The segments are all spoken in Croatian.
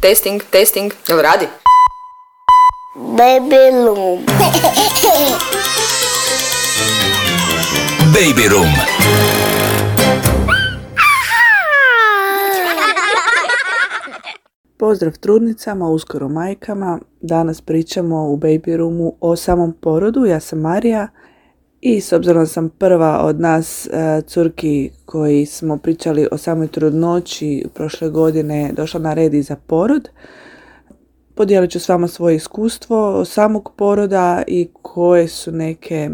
Testing, testing, jel radi? Baby Loom. Baby Room. Pozdrav trudnicama, uskoro majkama. Danas pričamo u Baby Roomu o samom porodu. Ja sam Marija i s obzirom sam prva od nas e, curki koji smo pričali o samoj trudnoći prošle godine došla na red i za porod. Podijelit ću s vama svoje iskustvo samog poroda i koje su neke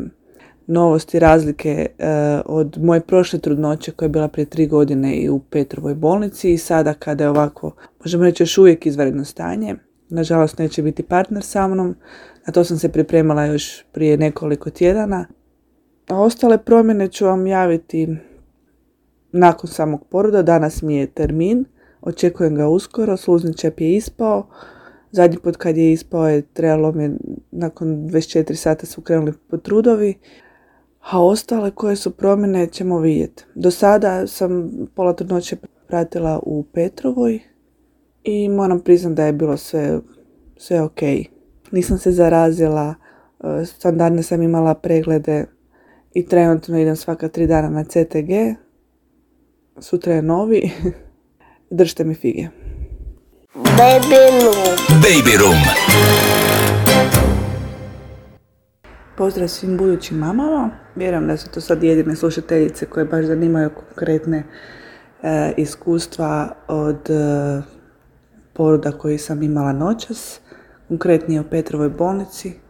novosti, razlike e, od moje prošle trudnoće koja je bila prije tri godine i u Petrovoj bolnici i sada kada je ovako, možemo reći još uvijek izvanredno stanje. Nažalost neće biti partner sa mnom, na to sam se pripremala još prije nekoliko tjedana. A ostale promjene ću vam javiti nakon samog poroda. Danas mi je termin, očekujem ga uskoro, sluzni čep je ispao. Zadnji put kad je ispao je trebalo mi, nakon 24 sata su krenuli potrudovi, a ostale koje su promjene ćemo vidjeti. Do sada sam pola trudnoće pratila u Petrovoj i moram priznati da je bilo sve, sve ok. Nisam se zarazila, e, standardne sam imala preglede i trenutno idem svaka tri dana na CTG. Sutra je novi. Držite mi fige. Baby Loom. Baby Room. Pozdrav svim budućim mamama. Vjerujem da su to sad jedine slušateljice koje baš zanimaju konkretne e, iskustva od e, poroda koji sam imala noćas, konkretnije u Petrovoj bolnici.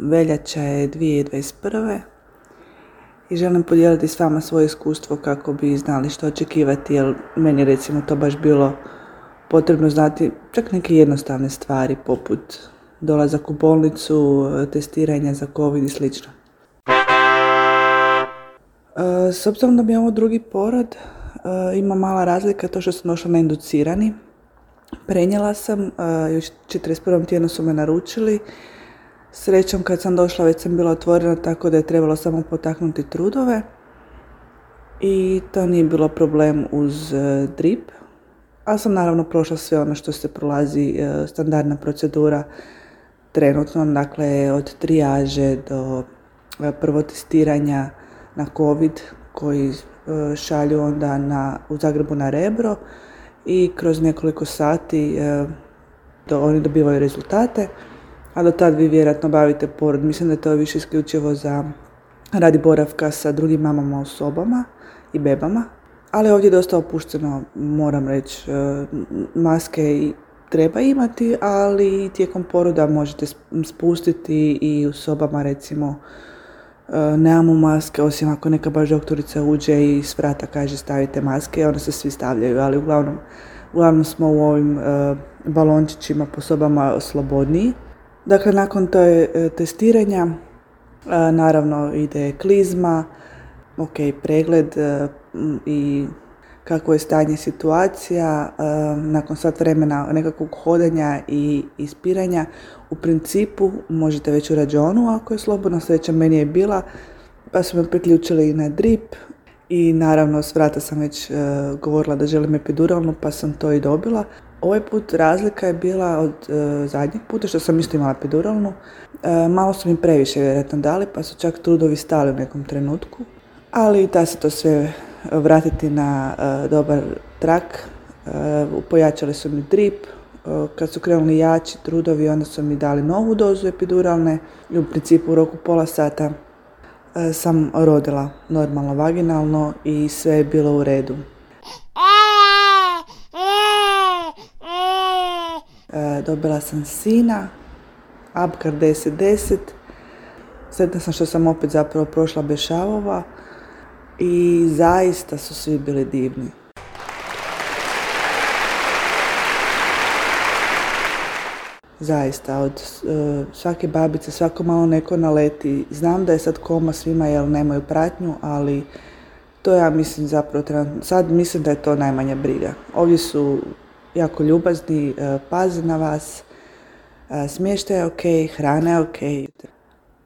Veljača je 2021. I želim podijeliti s vama svoje iskustvo kako bi znali što očekivati, jer meni recimo to baš bilo potrebno znati čak neke jednostavne stvari poput dolazak u bolnicu, testiranja za COVID i slično. E, S obzirom da mi je ovo drugi porod, e, ima mala razlika to što sam došla na inducirani. Prenijela sam, e, još 41. tjednu su me naručili. Srećom kad sam došla već sam bila otvorena tako da je trebalo samo potaknuti trudove. I to nije bilo problem uz e, drip. Ali sam naravno prošla sve ono što se prolazi, e, standardna procedura trenutno, dakle od trijaže do e, prvo testiranja na COVID koji šalju onda na, u Zagrebu na Rebro i kroz nekoliko sati do, oni dobivaju rezultate, a do tad vi vjerojatno bavite porod. Mislim da je to više isključivo za radi boravka sa drugim mamama u sobama i bebama. Ali ovdje je dosta opušteno, moram reći, e, maske treba imati, ali tijekom poroda možete sp- spustiti i u sobama recimo e, nemamo maske, osim ako neka baš doktorica uđe i s vrata kaže stavite maske, onda se svi stavljaju, ali uglavnom, uglavnom smo u ovim e, balončićima po sobama slobodniji. Dakle, nakon toj e, testiranja, e, naravno ide klizma, ok, pregled e, i kako je stanje situacija, nakon sat vremena nekakvog hodanja i ispiranja, u principu možete već u rađonu ako je slobodno, sreća meni je bila, pa su me priključili na drip i naravno s vrata sam već govorila da želim epiduralnu pa sam to i dobila. Ovaj put razlika je bila od e, zadnjeg puta što sam isto imala epiduralnu. E, malo su mi previše vjerojatno dali pa su čak trudovi stali u nekom trenutku. Ali da se to sve vratiti na e, dobar trak, e, pojačali su mi drip, e, kad su krenuli jači trudovi onda su mi dali novu dozu epiduralne i u principu u roku pola sata e, sam rodila normalno vaginalno i sve je bilo u redu. Dobila sam sina, Abkar 1010. Sretna sam što sam opet zapravo prošla bez šavova i zaista su svi bili divni. Zaista, od e, svake babice, svako malo neko naleti. Znam da je sad koma svima jer nemaju pratnju, ali to ja mislim zapravo, sad mislim da je to najmanja briga. Ovdje su jako ljubazni, e, paze na vas, e, smještaj je ok, hrana je ok,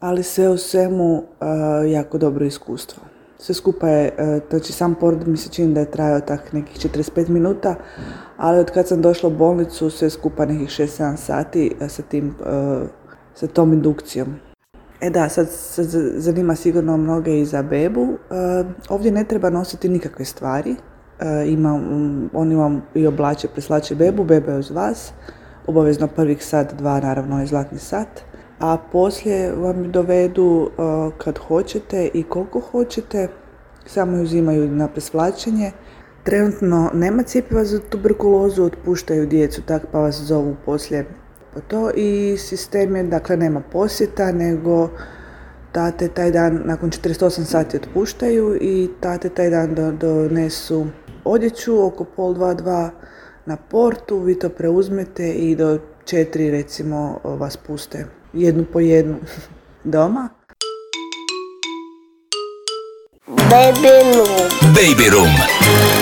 ali sve u svemu e, jako dobro iskustvo. Sve skupa je, znači sam porod mi se čini da je trajao tak nekih 45 minuta, ali od kad sam došla u bolnicu sve skupa nekih 6-7 sati sa, tim, sa tom indukcijom. E da, sad se zanima sigurno mnoge i za bebu. Ovdje ne treba nositi nikakve stvari. Ima, on ima i oblače, preslače bebu, beba je uz vas. Obavezno prvih sat, dva, naravno je zlatni sat a poslije vam dovedu kad hoćete i koliko hoćete, samo ju uzimaju na presvlačenje. Trenutno nema cjepiva za tuberkulozu, otpuštaju djecu, tak pa vas zovu poslije po to i sistem je, dakle nema posjeta, nego tate taj dan, nakon 48 sati otpuštaju i tate taj dan donesu odjeću oko pol dva, dva na portu, vi to preuzmete i do četiri recimo vas puste jednu po jednu doma. Baby room. Baby room.